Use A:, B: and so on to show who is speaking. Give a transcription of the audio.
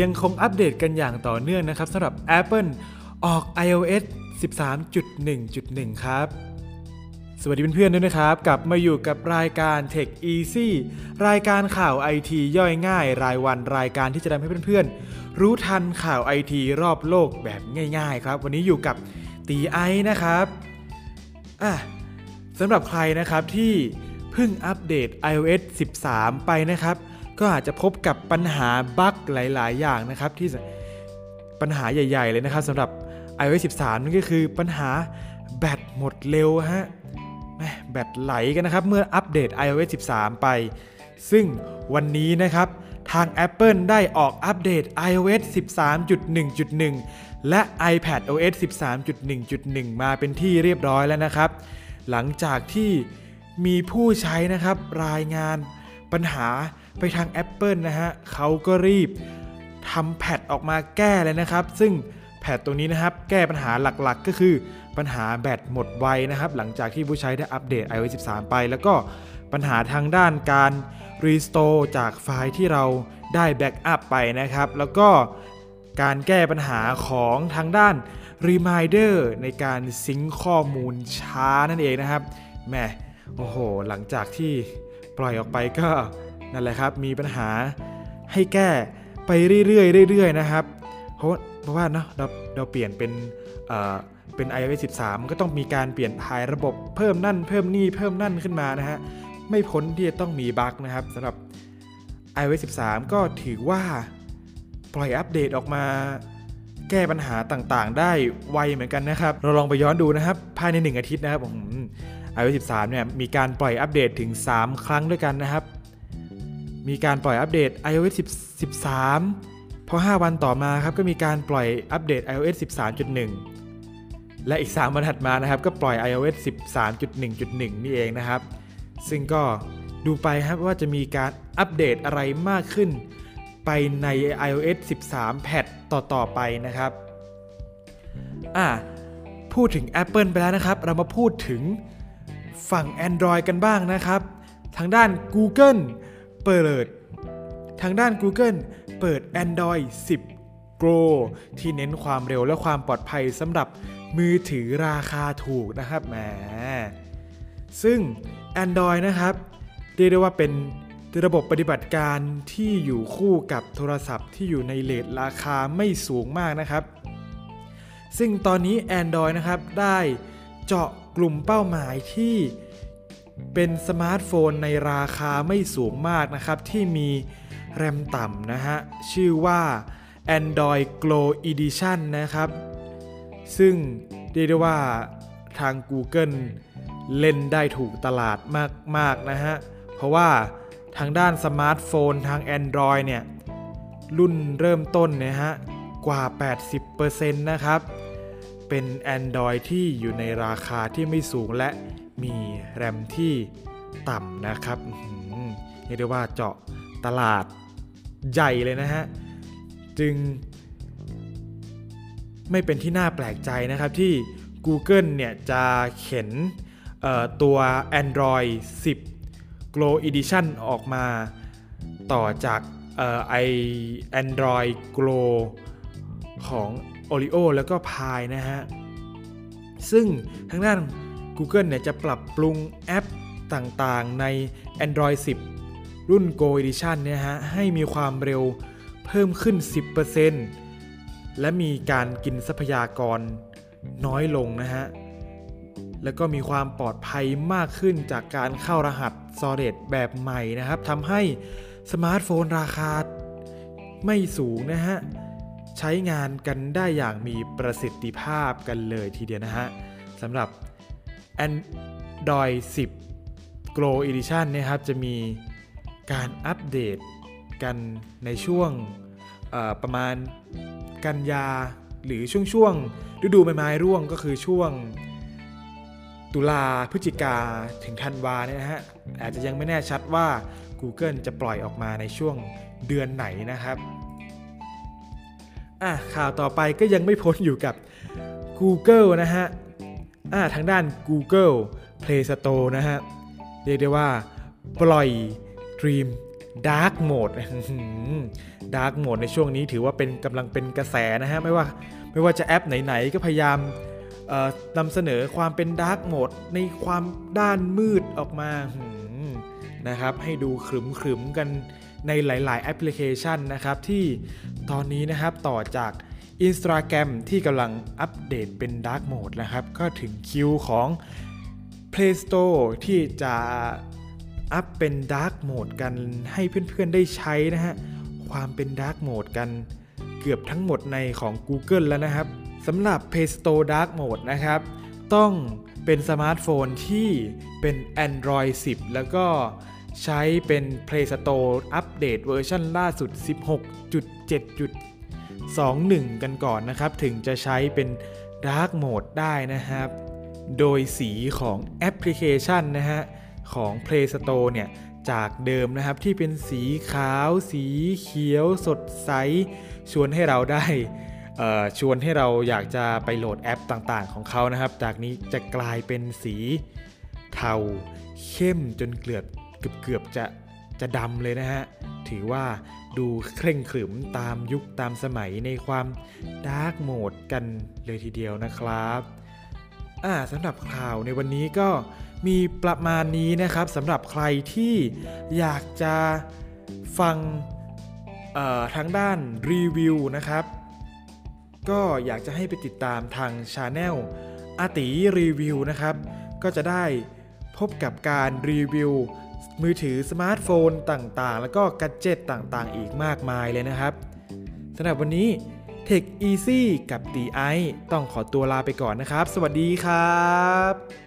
A: ยังคงอัปเดตกันอย่างต่อเนื่องนะครับสำหรับ Apple ออก iOS 13.1.1 ครับ สวัสดีเพื่อนๆด้วยนะครับ กลับมาอยู่กับรายการ Tech Easy รายการข่าวไอทีย่อยง่าย รายวันรายการที่จะทำให้เพื่อนๆ รู้ทันข่าวไอทีรอบโลกแบบง่าย ๆ ครับ วันนี้อยู่กับตีไอนะครับอะสำหรับใครนะครับที่เพิ่งอัปเดต iOS 13 ไปนะครับ ก็อาจจะพบกับปัญหาบั๊กหลาย ๆ อย่างนะครับ ที่ปัญหาใหญ่ ๆ เลยนะครับสำหรับ iOS 13 นั่นก็คือปัญหาแบตหมดเร็วฮะแบตไหลกันนะครับ เมื่ออัปเดต iOS 13 ไป ซึ่งวันนี้นะครับทาง Apple ได้ออกอัปเดต iOS 13.1.1 และ iPad OS 13.1.1 มาเป็นที่เรียบร้อยแล้วนะครับ หลังจากที่มีผู้ใช้นะครับรายงานปัญหา ไปทาง Apple นะฮะเขาก็รีบทำ patch ออกมาแก้เลยนะครับ ซึ่ง patch ตรงนี้นะครับ แก้ปัญหาหลักๆ ก็คือปัญหาแบตหมดไวนะครับ หลังจากที่ผู้ใช้ได้อัปเดต iOS 13 ไป แล้วก็ปัญหาทางด้านการ restore จากไฟล์ที่เราได้ backup ไปนะครับ แล้วก็การแก้ปัญหาของทางด้าน Reminder ในการซิงข้อมูลช้านั่นเองนะครับแหมโอ้โห หลังจากที่ปล่อยออกไปก็ นั่นแหละครับมีปัญหาให้แก้ไปเรื่อยๆเรื่อยๆนะครับ เพราะเพราะว่าเนาะเราเราเปลี่ยนเป็นเอ่อเป็น iOS 13ก็ต้องมีการเปลี่ยนถ่ายระบบเพิ่มนั่นเพิ่มนี่เพิ่มนั่นขึ้นมานะฮะไม่พ้นที่จะต้องมีบั๊กนะครับสำหรับ iOS 13 ก็ถือว่าปล่อยอัปเดตออกมา แก้ปัญหาต่างๆ ได้ไวเหมือนกันนะครับ เราลองไปย้อนดูนะครับ ภายใน 1 อาทิตย์นะครับผม iOS 13 เนี่ยมีการปล่อยอัปเดตถึง 3 ครั้งด้วยกันนะครับ มีการปล่อยอัปเดต iOS 13 พอ 5 วันต่อมาครับก็มีการปล่อยอัปเดต iOS 13.1 และอีก 3 วันถัดมานะครับก็ปล่อย iOS 13.1.1 นี่เองนะครับ ซึ่งก็ดูไปครับว่าจะมีการอัปเดตอะไรมากขึ้น ไปใน iOS 13 แพทต่อ ๆ ไปนะครับ อะพูดถึง Apple ไปแล้วนะครับ เรามาพูดถึงฝั่ง Android กันบ้างนะครับ ทางด้าน Google เปิด ทางด้าน Google เปิด Android 10 Pro ที่เน้นความเร็วและความปลอดภัยสำหรับมือถือราคาถูกนะครับแหมซึ่ง Android นะครับเรียกได้ว่าเป็นระบบปฏิบัติการที่อยู่คู่กับโทรศัพท์ที่อยู่ในเลทราคาไม่สูงมากนะครับ ซึ่งตอนนี้ Android นะครับได้เจาะกลุ่มเป้าหมายที่ เป็นสมาร์ทโฟนในราคาไม่สูงมากนะครับ ที่มีแรมต่ำนะฮะ ชื่อว่า Android Glow Edition นะครับ ซึ่งเรียกได้ว่าทาง Google เล่นได้ถูกตลาดมาก ๆ นะฮะ เพราะว่าทางด้านสมาร์ทโฟนทาง Android เนี่ย รุ่นเริ่มต้นนะฮะ กว่า 80%นะครับ เป็น Android ที่อยู่ในราคาที่ไม่สูงและ แรมที่ต่ำนะครับเรียกได้ว่าเจาะตลาดใหญ่เลยนะฮะ จึง ไม่เป็นที่น่าแปลกใจนะครับที่ Google เนี่ยจะเข็นตัว Android 10 Glow Edition ออกมาต่อจากไอ Android Glow ของ Oreo แล้วก็ Pi นะฮะ ซึ่งทางด้าน Google เนี่ยจะปรับปรุงแอปต่างๆ ใน Android 10 รุ่น Go Edition เนี่ยฮะให้มีความเร็วเพิ่มขึ้น 10%และมีการกินทรัพยากรน้อยลงนะฮะ แล้วก็มีความปลอดภัยมากขึ้นจากการเข้ารหัส Solid แบบใหม่นะครับทำให้สมาร์ทโฟนราคาไม่สูงนะฮะ ใช้งานกันได้อย่างมีประสิทธิภาพกันเลยทีเดียวนะฮะสำหรับ Android 10 Glow Edition นะครับจะมีการอัปเดตกันในช่วงประมาณกันยาหรือช่วงช่วงฤดูใบไม้ร่วงก็คือช่วงตุลาพฤศจิกาถึงธันวาเนี่ยนะฮะอาจจะยังไม่แน่ชัดว่า Google จะปล่อยออกมาในช่วงเดือนไหนนะครับอะข่าวต่อไปก็ยังไม่พ้นอยู่กับ Google นะฮะ ทางด้าน Google Play Store นะฮะ เรียกได้ว่าปล่อย Dream Dark Mode Dark Mode ในช่วงนี้ถือว่าเป็นกำลังเป็นกระแสนะฮะ ไม่ว่าไม่ว่าจะแอปไหนๆ ก็พยายามนำเสนอความเป็น Dark Mode ในความด้านมืดออกมานะครับ ให้ดูขรึมๆกันในหลาย ๆ แอปพลิเคชันนะครับ ที่ตอนนี้นะครับต่อจาก Instagram ที่กำลังอัปเดตเป็น Dark Mode นะครับ ก็ถึงคิวของ Play Store ที่จะอัพเป็น Dark Mode กันให้เพื่อนๆได้ใช้นะฮะ ความเป็น Dark Mode กันเกือบทั้งหมดในของ Google แล้วนะครับสำหรับ Play Store Dark Mode นะครับ ต้องเป็นสมาร์ทโฟนที่เป็น Android 10 แล้วก็ใช้เป็น Play Store อัปเดตเวอร์ชันล่าสุด 2.1 กันก่อนนะครับ ถึงจะใช้เป็น Dark Mode ได้นะครับ โดยสีของแอปพลิเคชันนะฮะของ Play Store เนี่ย จากเดิมนะครับที่เป็นสีขาว สีเขียว สดใส ชวนให้เราได้ชวนให้เราอยากจะไปโหลดแอปต่างๆ ของเขานะครับ จากนี้จะกลายเป็นสีเทาเข้มจนเกือบเกือบจะจะดำเลยนะฮะ ถือว่าดูเคร่งขรึมตามยุคตามสมัยในความ Dark Mode กันเลยทีเดียวนะครับอ่าสำหรับข่าวในวันนี้ก็มีประมาณนี้นะครับสำหรับใครที่อยากจะฟังทางด้านรีวิวนะครับ ก็อยากจะให้ไปติดตามทาง channelอาตี๋รีวิวนะครับ ก็จะได้พบกับการรีวิว มือถือสมาร์ทโฟนต่างๆ แล้วก็ gadget ต่างๆ อีกมากมายเลยนะครับสำหรับวันนี้ Tech Easy กับตีไอต้องขอตัวลาไปก่อนนะครับ สวัสดีครับ